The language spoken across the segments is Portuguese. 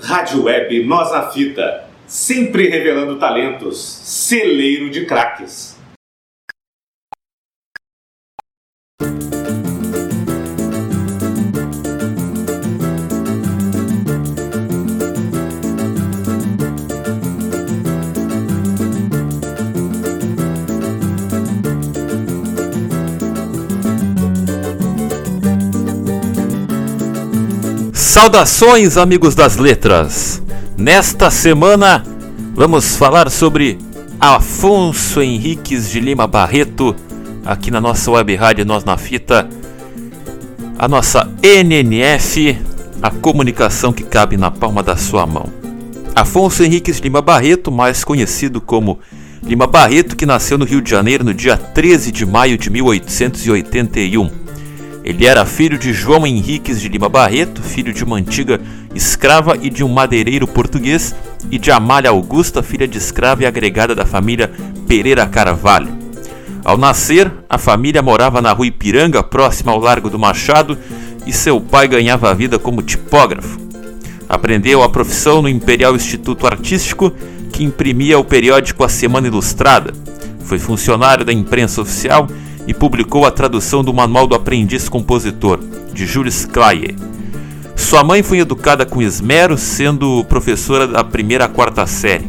Rádio Web Nós na Fita, sempre revelando talentos, celeiro de craques. Saudações, amigos das letras! Nesta semana vamos falar sobre Afonso Henriques de Lima Barreto, aqui na nossa web rádio Nós na Fita, a nossa NNF, a comunicação que cabe na palma da sua mão. Afonso Henriques de Lima Barreto, mais conhecido como Lima Barreto, que nasceu no Rio de Janeiro no dia 13 de maio de 1881 ele era filho de João Henriques de Lima Barreto, filho de uma antiga escrava e de um madeireiro português, e de Amália Augusta, filha de escrava e agregada da família Pereira Carvalho. Ao nascer, a família morava na rua Ipiranga, próxima ao Largo do Machado, e seu pai ganhava a vida como tipógrafo. Aprendeu a profissão no Imperial Instituto Artístico, que imprimia o periódico A Semana Ilustrada. Foi funcionário da imprensa oficial e publicou a tradução do Manual do Aprendiz Compositor, de Jules Claye. Sua mãe foi educada com esmero, sendo professora da primeira à quarta série.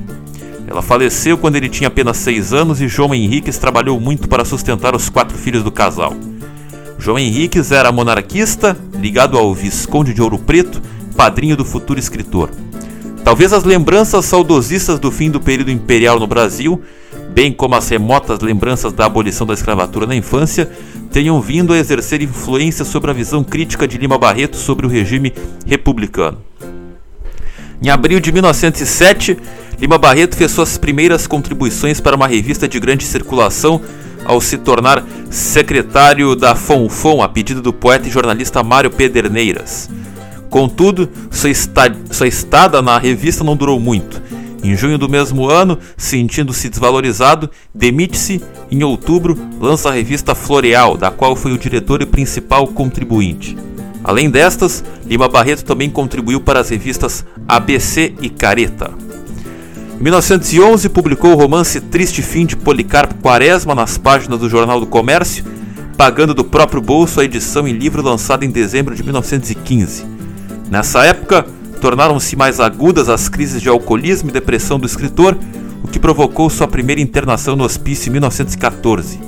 Ela faleceu quando ele tinha apenas seis anos e João Henriques trabalhou muito para sustentar os quatro filhos do casal. João Henriques era monarquista, ligado ao Visconde de Ouro Preto, padrinho do futuro escritor. Talvez as lembranças saudosistas do fim do período imperial no Brasil bem como as remotas lembranças da abolição da escravatura na infância, tenham vindo a exercer influência sobre a visão crítica de Lima Barreto sobre o regime republicano. Em abril de 1907, Lima Barreto fez suas primeiras contribuições para uma revista de grande circulação ao se tornar secretário da Fonfon a pedido do poeta e jornalista Mário Pederneiras. Contudo, sua, sua estada na revista não durou muito em junho do mesmo ano, sentindo-se desvalorizado, demite-se. Em outubro, lança a revista Floreal, da qual foi o diretor e principal contribuinte. Além destas, Lima Barreto também contribuiu para as revistas ABC e Careta. Em 1911, publicou o romance Triste Fim de Policarpo Quaresma nas páginas do Jornal do Comércio, pagando do próprio bolso a edição em livro lançada em dezembro de 1915. Nessa época, tornaram-se mais agudas as crises de alcoolismo e depressão do escritor, o que provocou sua primeira internação no hospício em 1914.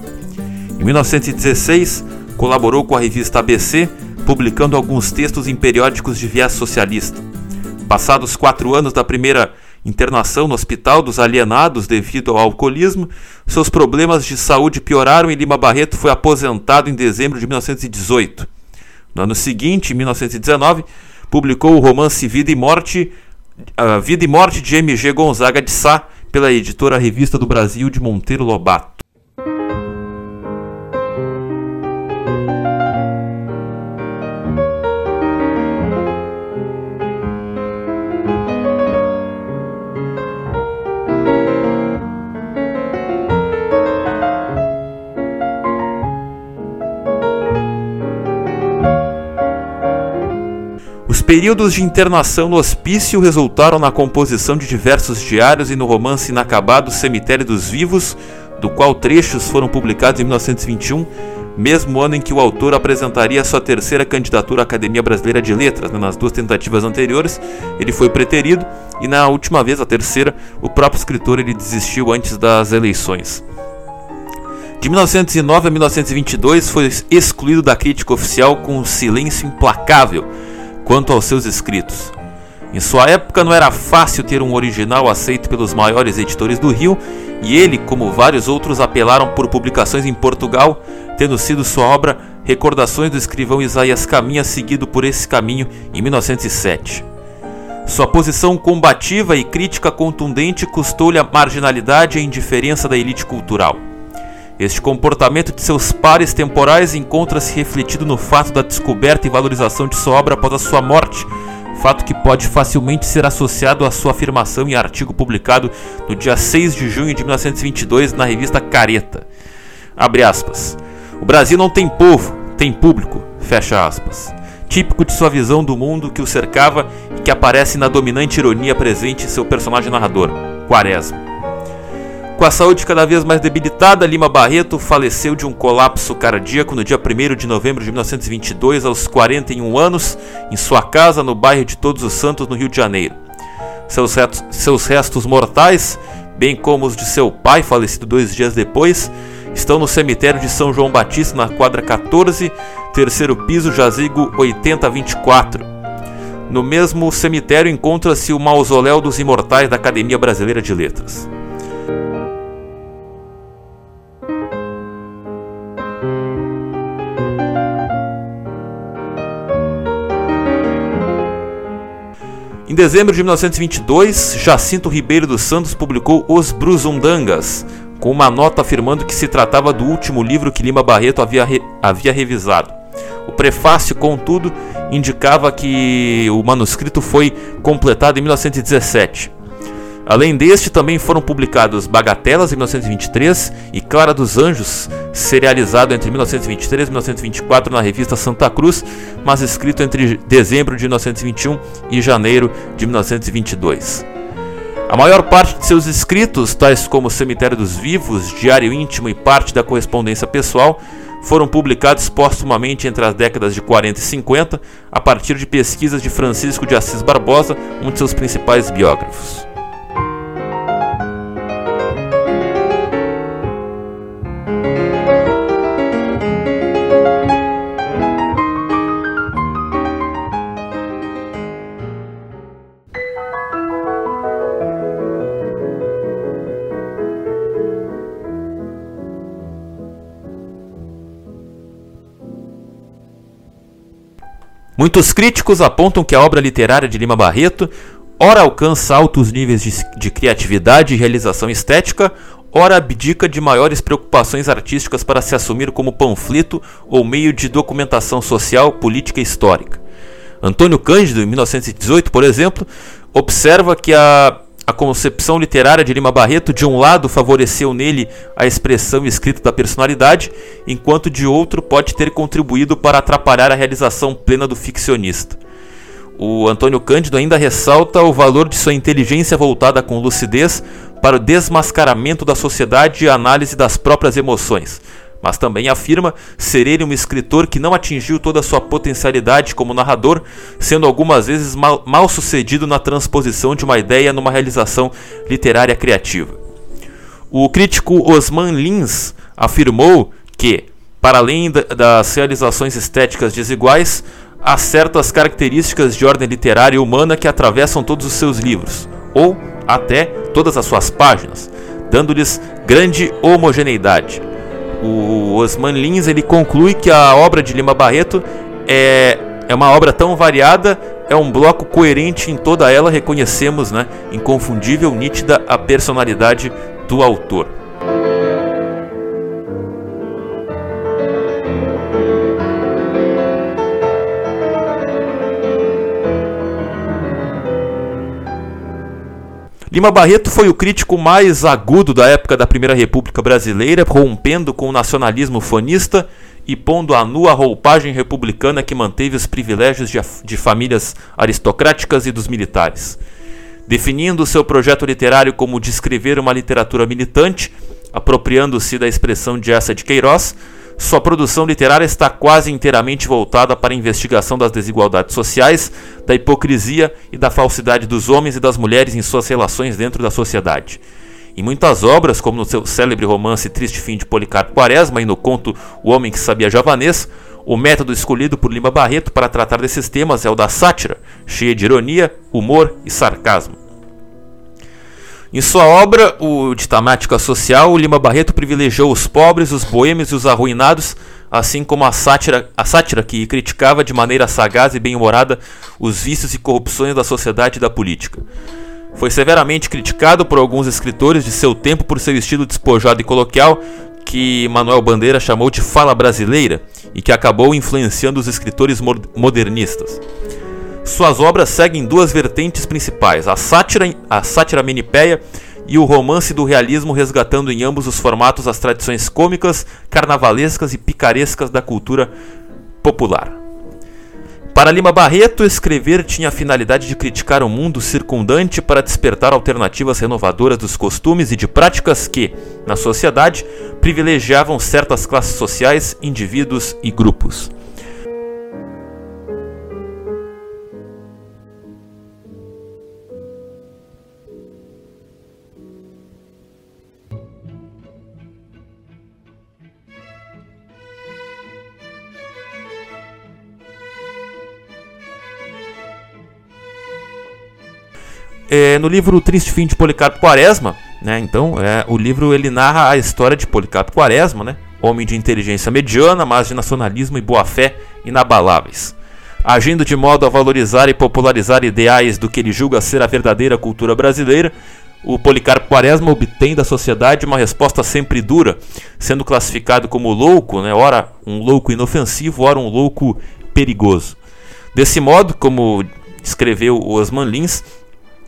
Em 1916, colaborou com a revista ABC, publicando alguns textos em periódicos de viés socialista. Passados quatro anos da primeira internação no Hospital dos Alienados devido ao alcoolismo, seus problemas de saúde pioraram e Lima Barreto foi aposentado em dezembro de 1918. No ano seguinte, em 1919, publicou o romance Vida e Morte, uh, Vida e Morte de M.G. Gonzaga de Sá, pela editora Revista do Brasil de Monteiro Lobato. Períodos de internação no hospício resultaram na composição de diversos diários e no romance inacabado Cemitério dos Vivos, do qual trechos foram publicados em 1921, mesmo ano em que o autor apresentaria sua terceira candidatura à Academia Brasileira de Letras. Né? Nas duas tentativas anteriores, ele foi preterido e na última vez, a terceira, o próprio escritor ele desistiu antes das eleições. De 1909 a 1922 foi excluído da crítica oficial com um silêncio implacável quanto aos seus escritos. Em sua época não era fácil ter um original aceito pelos maiores editores do Rio, e ele, como vários outros, apelaram por publicações em Portugal, tendo sido sua obra Recordações do escrivão Isaías Caminha, seguido por esse caminho em 1907. Sua posição combativa e crítica contundente custou-lhe a marginalidade e a indiferença da elite cultural. Este comportamento de seus pares temporais encontra-se refletido no fato da descoberta e valorização de sua obra após a sua morte, fato que pode facilmente ser associado à sua afirmação em artigo publicado no dia 6 de junho de 1922 na revista Careta. Abre aspas. O Brasil não tem povo, tem público. Fecha aspas. típico de sua visão do mundo que o cercava e que aparece na dominante ironia presente em seu personagem narrador, Quaresma. Com a saúde cada vez mais debilitada, Lima Barreto faleceu de um colapso cardíaco no dia 1 de novembro de 1922, aos 41 anos, em sua casa no bairro de Todos os Santos, no Rio de Janeiro. Seus restos, seus restos mortais, bem como os de seu pai, falecido dois dias depois, estão no cemitério de São João Batista, na quadra 14, terceiro piso, jazigo 8024. No mesmo cemitério encontra-se o mausoléu dos imortais da Academia Brasileira de Letras. Em dezembro de 1922, Jacinto Ribeiro dos Santos publicou Os Bruzundangas, com uma nota afirmando que se tratava do último livro que Lima Barreto havia, re havia revisado. O prefácio, contudo, indicava que o manuscrito foi completado em 1917. Além deste, também foram publicados Bagatelas em 1923 e Clara dos Anjos, serializado entre 1923 e 1924 na revista Santa Cruz, mas escrito entre dezembro de 1921 e janeiro de 1922. A maior parte de seus escritos, tais como Cemitério dos Vivos, Diário Íntimo e parte da correspondência pessoal, foram publicados postumamente entre as décadas de 40 e 50, a partir de pesquisas de Francisco de Assis Barbosa, um de seus principais biógrafos. Muitos críticos apontam que a obra literária de Lima Barreto ora alcança altos níveis de, de criatividade e realização estética, ora abdica de maiores preocupações artísticas para se assumir como panfleto ou meio de documentação social, política e histórica. Antônio Cândido, em 1918, por exemplo, observa que a a concepção literária de Lima Barreto, de um lado, favoreceu nele a expressão escrita da personalidade, enquanto de outro pode ter contribuído para atrapalhar a realização plena do ficcionista. O Antônio Cândido ainda ressalta o valor de sua inteligência voltada com lucidez para o desmascaramento da sociedade e a análise das próprias emoções, mas também afirma ser ele um escritor que não atingiu toda a sua potencialidade como narrador, sendo algumas vezes mal, mal sucedido na transposição de uma ideia numa realização literária criativa. O crítico Osman Lins afirmou que, para além das realizações estéticas desiguais, há certas características de ordem literária e humana que atravessam todos os seus livros, ou até todas as suas páginas, dando-lhes grande homogeneidade o Osman Lins ele conclui que a obra de Lima Barreto é, é uma obra tão variada, é um bloco coerente em toda ela, reconhecemos, né, inconfundível, nítida a personalidade do autor. Lima Barreto foi o crítico mais agudo da época da Primeira República Brasileira, rompendo com o nacionalismo fanista e pondo a nu a roupagem republicana que manteve os privilégios de, de famílias aristocráticas e dos militares. Definindo seu projeto literário como descrever uma literatura militante, apropriando-se da expressão de essa de Queiroz, sua produção literária está quase inteiramente voltada para a investigação das desigualdades sociais, da hipocrisia e da falsidade dos homens e das mulheres em suas relações dentro da sociedade. Em muitas obras, como no seu célebre romance Triste Fim de Policarpo Quaresma e no conto O Homem que Sabia Javanês, o método escolhido por Lima Barreto para tratar desses temas é o da sátira, cheia de ironia, humor e sarcasmo. Em sua obra, o de temática social, Lima Barreto privilegiou os pobres, os boêmios e os arruinados, assim como a sátira, a sátira que criticava de maneira sagaz e bem-humorada os vícios e corrupções da sociedade e da política. Foi severamente criticado por alguns escritores de seu tempo por seu estilo despojado e coloquial, que Manuel Bandeira chamou de fala brasileira e que acabou influenciando os escritores modernistas. Suas obras seguem duas vertentes principais: a sátira, a sátira menipéia e o romance do realismo, resgatando em ambos os formatos as tradições cômicas, carnavalescas e picarescas da cultura popular. Para Lima Barreto, escrever tinha a finalidade de criticar o mundo circundante para despertar alternativas renovadoras dos costumes e de práticas que, na sociedade, privilegiavam certas classes sociais, indivíduos e grupos. É, no livro Triste Fim de Policarpo Quaresma, né, então é, o livro ele narra a história de Policarpo Quaresma, né, homem de inteligência mediana, mas de nacionalismo e boa-fé inabaláveis. Agindo de modo a valorizar e popularizar ideais do que ele julga ser a verdadeira cultura brasileira, o Policarpo Quaresma obtém da sociedade uma resposta sempre dura, sendo classificado como louco, né, ora um louco inofensivo, ora um louco perigoso. Desse modo, como escreveu Osman Lins,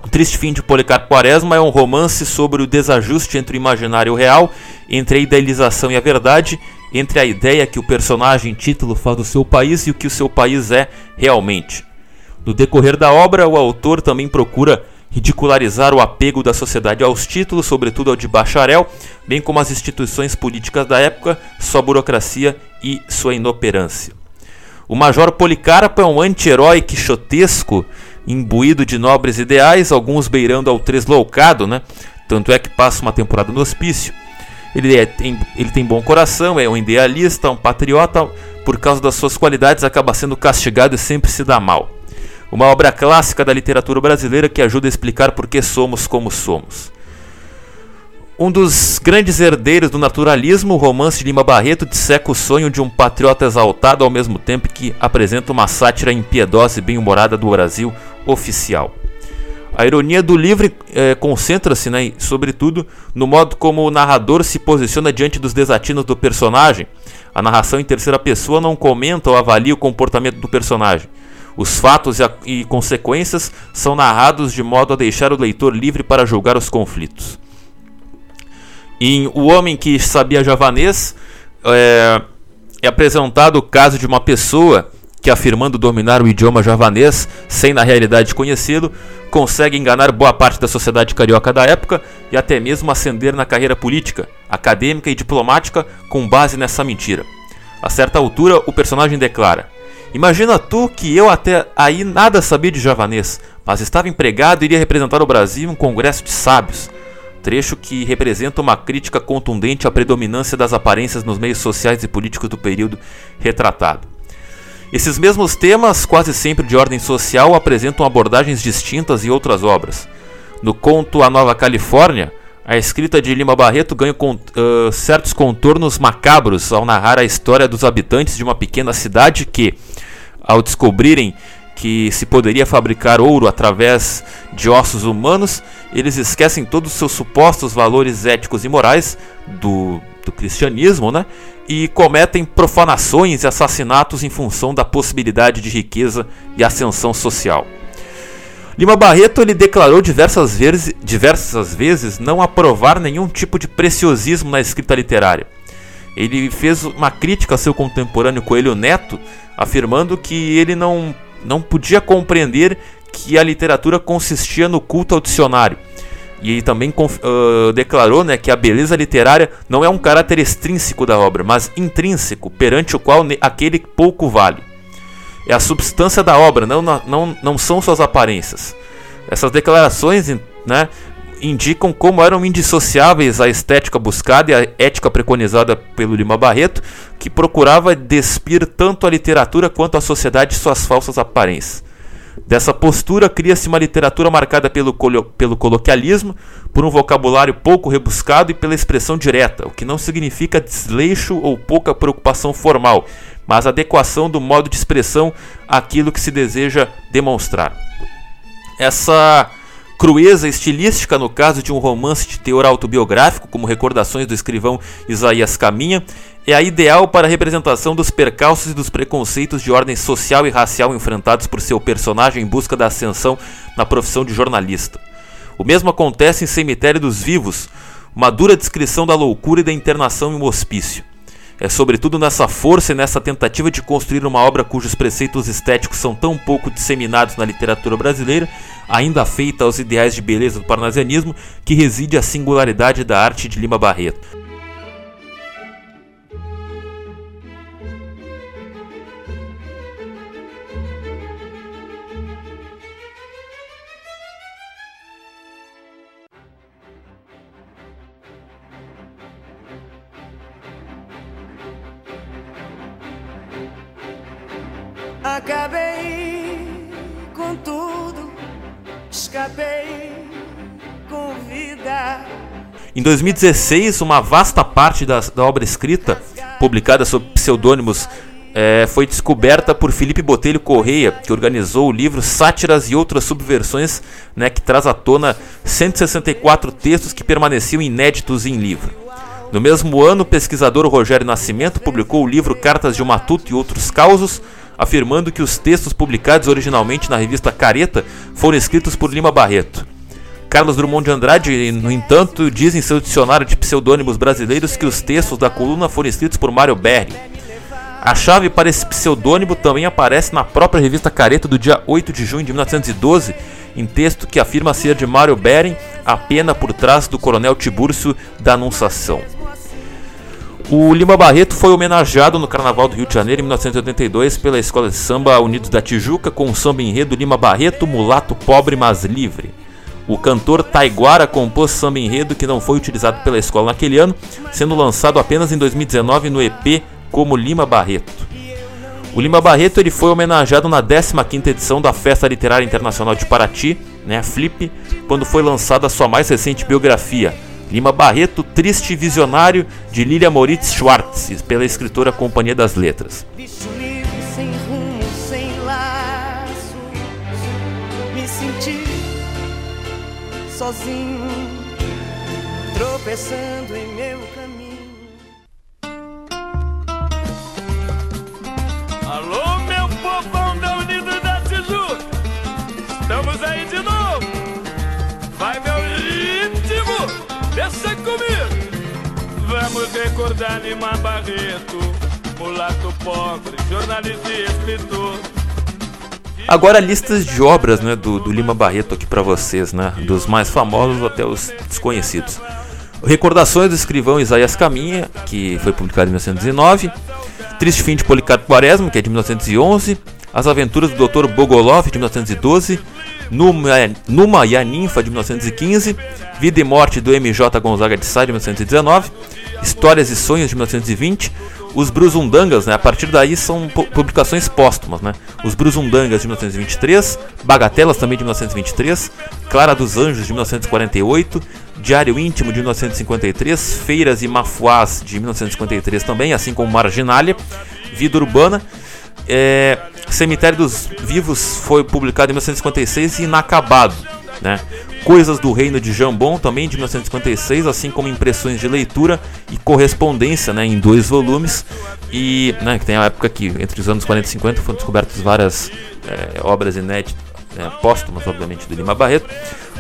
o Triste Fim de Policarpo Quaresma é um romance sobre o desajuste entre o imaginário e o real, entre a idealização e a verdade, entre a ideia que o personagem título faz do seu país e o que o seu país é realmente. No decorrer da obra, o autor também procura ridicularizar o apego da sociedade aos títulos, sobretudo ao de bacharel, bem como as instituições políticas da época, sua burocracia e sua inoperância. O Major Policarpo é um anti-herói quixotesco imbuído de nobres ideais, alguns beirando ao tresloucado, né? Tanto é que passa uma temporada no hospício. Ele, é, tem, ele tem bom coração, é um idealista, um patriota, por causa das suas qualidades acaba sendo castigado e sempre se dá mal. Uma obra clássica da literatura brasileira que ajuda a explicar por que somos como somos. Um dos grandes herdeiros do naturalismo, o romance de Lima Barreto disseca o sonho de um patriota exaltado ao mesmo tempo que apresenta uma sátira impiedosa e bem-humorada do Brasil oficial. A ironia do livro é, concentra-se, né, sobretudo, no modo como o narrador se posiciona diante dos desatinos do personagem. A narração em terceira pessoa não comenta ou avalia o comportamento do personagem. Os fatos e, a, e consequências são narrados de modo a deixar o leitor livre para julgar os conflitos. Em O Homem que Sabia Javanês, é, é apresentado o caso de uma pessoa que, afirmando dominar o idioma javanês, sem na realidade conhecê-lo, consegue enganar boa parte da sociedade carioca da época e até mesmo ascender na carreira política, acadêmica e diplomática com base nessa mentira. A certa altura, o personagem declara: Imagina tu que eu até aí nada sabia de javanês, mas estava empregado e iria representar o Brasil em um congresso de sábios trecho que representa uma crítica contundente à predominância das aparências nos meios sociais e políticos do período retratado. Esses mesmos temas, quase sempre de ordem social, apresentam abordagens distintas em outras obras. No conto A Nova Califórnia, a escrita de Lima Barreto ganha uh, certos contornos macabros ao narrar a história dos habitantes de uma pequena cidade que, ao descobrirem que se poderia fabricar ouro através de ossos humanos, eles esquecem todos os seus supostos valores éticos e morais do, do cristianismo, né? E cometem profanações e assassinatos em função da possibilidade de riqueza e ascensão social. Lima Barreto ele declarou diversas vezes, diversas vezes não aprovar nenhum tipo de preciosismo na escrita literária. Ele fez uma crítica a seu contemporâneo Coelho Neto, afirmando que ele não não podia compreender que a literatura consistia no culto ao dicionário. E também uh, declarou né, que a beleza literária não é um caráter extrínseco da obra, mas intrínseco, perante o qual aquele pouco vale. É a substância da obra, não, não, não são suas aparências. Essas declarações né, indicam como eram indissociáveis a estética buscada e a ética preconizada pelo Lima Barreto, que procurava despir tanto a literatura quanto a sociedade de suas falsas aparências. Dessa postura cria-se uma literatura marcada pelo, pelo coloquialismo, por um vocabulário pouco rebuscado e pela expressão direta, o que não significa desleixo ou pouca preocupação formal, mas adequação do modo de expressão àquilo que se deseja demonstrar. Essa crueza estilística no caso de um romance de teor autobiográfico, como Recordações do escrivão Isaías Caminha, é a ideal para a representação dos percalços e dos preconceitos de ordem social e racial enfrentados por seu personagem em busca da ascensão na profissão de jornalista. O mesmo acontece em Cemitério dos Vivos, uma dura descrição da loucura e da internação em um hospício. É sobretudo nessa força e nessa tentativa de construir uma obra cujos preceitos estéticos são tão pouco disseminados na literatura brasileira, ainda feita aos ideais de beleza do parnasianismo, que reside a singularidade da arte de Lima Barreto. Acabei com tudo, escapei com vida. Em 2016, uma vasta parte da, da obra escrita, publicada sob pseudônimos, é, foi descoberta por Felipe Botelho Correia, que organizou o livro Sátiras e Outras Subversões, né, que traz à tona 164 textos que permaneciam inéditos em livro. No mesmo ano, o pesquisador Rogério Nascimento publicou o livro Cartas de um Matuto e Outros Causos, afirmando que os textos publicados originalmente na revista Careta foram escritos por Lima Barreto. Carlos Drummond de Andrade, no entanto, diz em seu dicionário de pseudônimos brasileiros que os textos da coluna foram escritos por Mário Berri. A chave para esse pseudônimo também aparece na própria revista Careta do dia 8 de junho de 1912, em texto que afirma ser de Mário Beren, a pena por trás do coronel Tibúrcio da Anunciação. O Lima Barreto foi homenageado no Carnaval do Rio de Janeiro em 1982 pela Escola de Samba Unidos da Tijuca com o samba enredo Lima Barreto, Mulato Pobre Mas Livre. O cantor Taiguara compôs samba enredo que não foi utilizado pela escola naquele ano, sendo lançado apenas em 2019 no EP como Lima Barreto. O Lima Barreto ele foi homenageado na 15ª edição da Festa Literária Internacional de Paraty, né, Flip, quando foi lançada a sua mais recente biografia, Lima Barreto, Triste Visionário, de Lilia Moritz Schwartz, pela escritora Companhia das Letras. Bicho livre, sem rumo, sem laço. Me senti sozinho, tropeçando em meu Lima Barreto, mulato pobre, jornalista e escritor. Agora listas de obras né, do, do Lima Barreto aqui para vocês, né, dos mais famosos até os desconhecidos. Recordações do escrivão Isaías Caminha, que foi publicado em 1909. Triste Fim de Policarpo Quaresma, que é de 1911. As Aventuras do Dr. Bogolov, de 1912. Numa, Numa e a Ninfa, de 1915. Vida e Morte do MJ Gonzaga de Sá, de 1919. Histórias e Sonhos, de 1920. Os Bruzundangas, né, a partir daí são pu- publicações póstumas. Né? Os Bruzundangas, de 1923. Bagatelas, também de 1923. Clara dos Anjos, de 1948. Diário Íntimo, de 1953. Feiras e Mafuás, de 1953 também, assim como Marginália. Vida Urbana. É, Cemitério dos Vivos foi publicado em 1956 e inacabado. Né? Coisas do Reino de Jambon, também de 1956, assim como impressões de leitura e correspondência né, em dois volumes. E né, que tem a época que, entre os anos 40 e 50, foram descobertas várias é, obras inéditas, né, póstumas, obviamente, do Lima Barreto.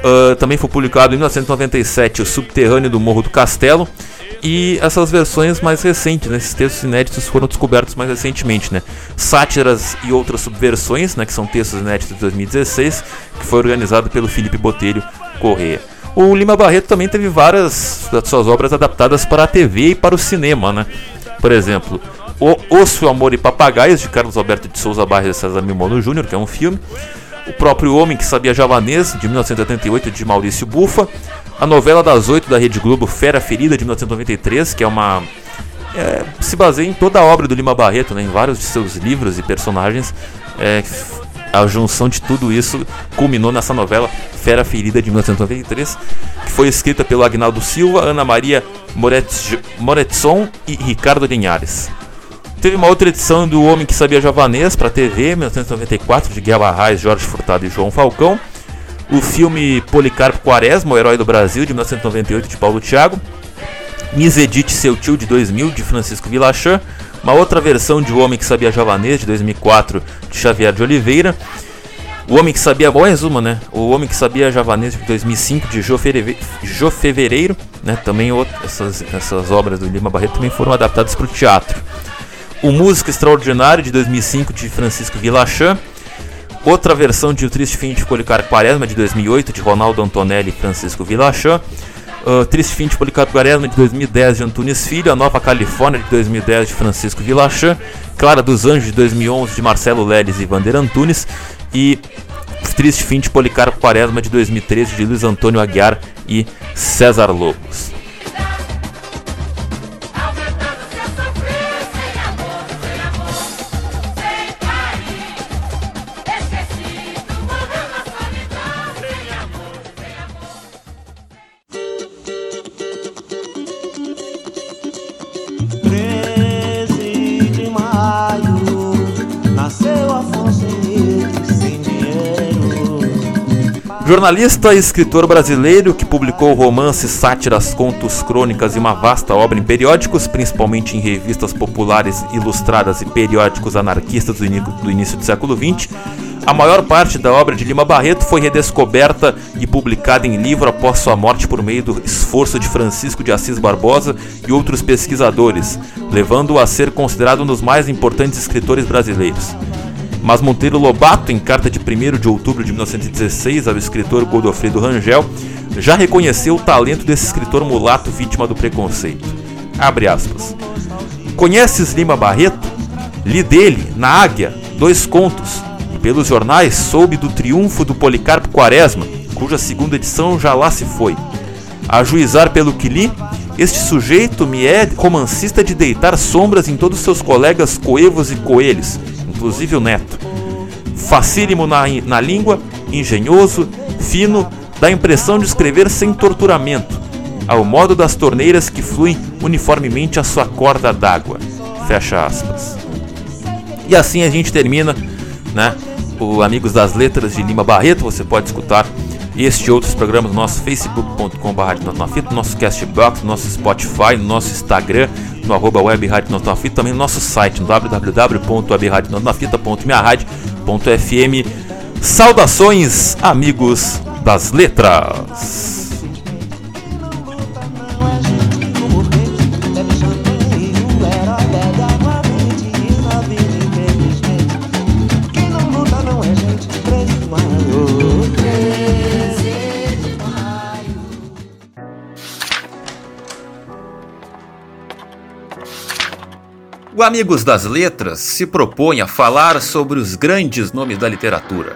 Ah, também foi publicado em 1997 O Subterrâneo do Morro do Castelo. E essas versões mais recentes, né, esses textos inéditos foram descobertos mais recentemente, né? Sátiras e outras subversões, né, que são textos inéditos de 2016, que foi organizado pelo Felipe Botelho Correia. O Lima Barreto também teve várias das suas obras adaptadas para a TV e para o cinema, né? Por exemplo, O Osso, Amor e Papagaios, de Carlos Alberto de Souza Barres e César Mimono Júnior, que é um filme. O próprio Homem que Sabia Javanês, de 1988, de Maurício Bufa. A novela das oito da Rede Globo, Fera Ferida, de 1993, que é uma. é, se baseia em toda a obra do Lima Barreto, né, em vários de seus livros e personagens. É, a junção de tudo isso culminou nessa novela Fera Ferida, de 1993, que foi escrita pelo Agnaldo Silva, Ana Maria Moretz- Moretzon e Ricardo Linhares. Teve uma outra edição do Homem que Sabia Javanês para TV, 1994, de Guilherme Arraes, Jorge Furtado e João Falcão. O filme Policarpo Quaresma, o Herói do Brasil, de 1998, de Paulo Thiago. Miss Edith Seu Tio, de 2000, de Francisco Vilachan. Uma outra versão de O Homem que Sabia Javanês, de 2004, de Xavier de Oliveira. O Homem que Sabia, bom resumo, né? O Homem que Sabia Javanês de 2005 de Jô, Fereve, Fevereiro, né? Também essas, essas obras do Lima Barreto também foram adaptadas para o teatro. O Música Extraordinário de 2005 de Francisco Villachan. Outra versão de O Triste Fim de Policarpo Quaresma de 2008 de Ronaldo Antonelli e Francisco Villachan. Uh, Triste Fim de Policarpo Quaresma de 2010 de Antunes Filho, A Nova Califórnia de 2010 de Francisco Villachan, Clara dos Anjos de 2011 de Marcelo Leles e Vander Antunes e Triste Fim de Policarpo Quaresma de 2013 de Luiz Antônio Aguiar e César Lobos. Jornalista e escritor brasileiro que publicou romances, sátiras, contos, crônicas e uma vasta obra em periódicos, principalmente em revistas populares ilustradas e periódicos anarquistas do, início do século XX, a maior parte da obra de Lima Barreto foi redescoberta e publicada em livro após sua morte por meio do esforço de Francisco de Assis Barbosa e outros pesquisadores, levando-o a ser considerado um dos mais importantes escritores brasileiros. Mas Monteiro Lobato, em carta de 1 de outubro de 1916 ao escritor Godofredo Rangel, já reconheceu o talento desse escritor mulato vítima do preconceito. Abre aspas. Conheces Lima Barreto? Li dele, na Águia, dois contos, e pelos jornais soube do triunfo do Policarpo Quaresma, cuja segunda edição já lá se foi. A juizar pelo que li, este sujeito me é romancista de deitar sombras em todos seus colegas coevos e coelhos, inclusive o neto. Facílimo na, na língua, engenhoso, fino, dá impressão de escrever sem torturamento, ao modo das torneiras que fluem uniformemente a sua corda d'água. Fecha aspas. E assim a gente termina, né? O Amigos das Letras de Lima Barreto, você pode escutar este e outros programas no nosso facebook.com.br no nosso Castbox, no nosso Spotify, no nosso Instagram, no arroba web Fita, também no nosso site, no www.webradionotafita.minharadio.fm. Saudações, amigos das letras! O Amigos das Letras se propõe a falar sobre os grandes nomes da literatura.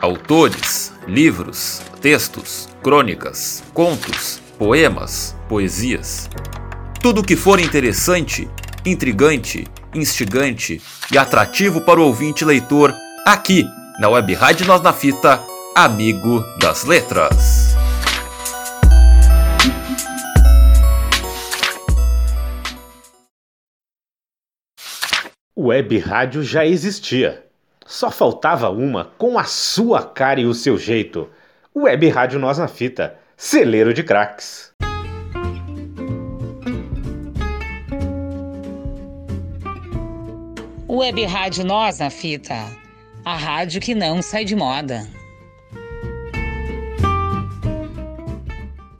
Autores, livros, textos, crônicas, contos, poemas, poesias. Tudo que for interessante, intrigante, instigante e atrativo para o ouvinte leitor, aqui na Web Rádio Nós na Fita, Amigo das Letras. Web rádio já existia. Só faltava uma com a sua cara e o seu jeito. Web Rádio Nós na Fita, celeiro de craques. Web Rádio Nós na Fita, a rádio que não sai de moda.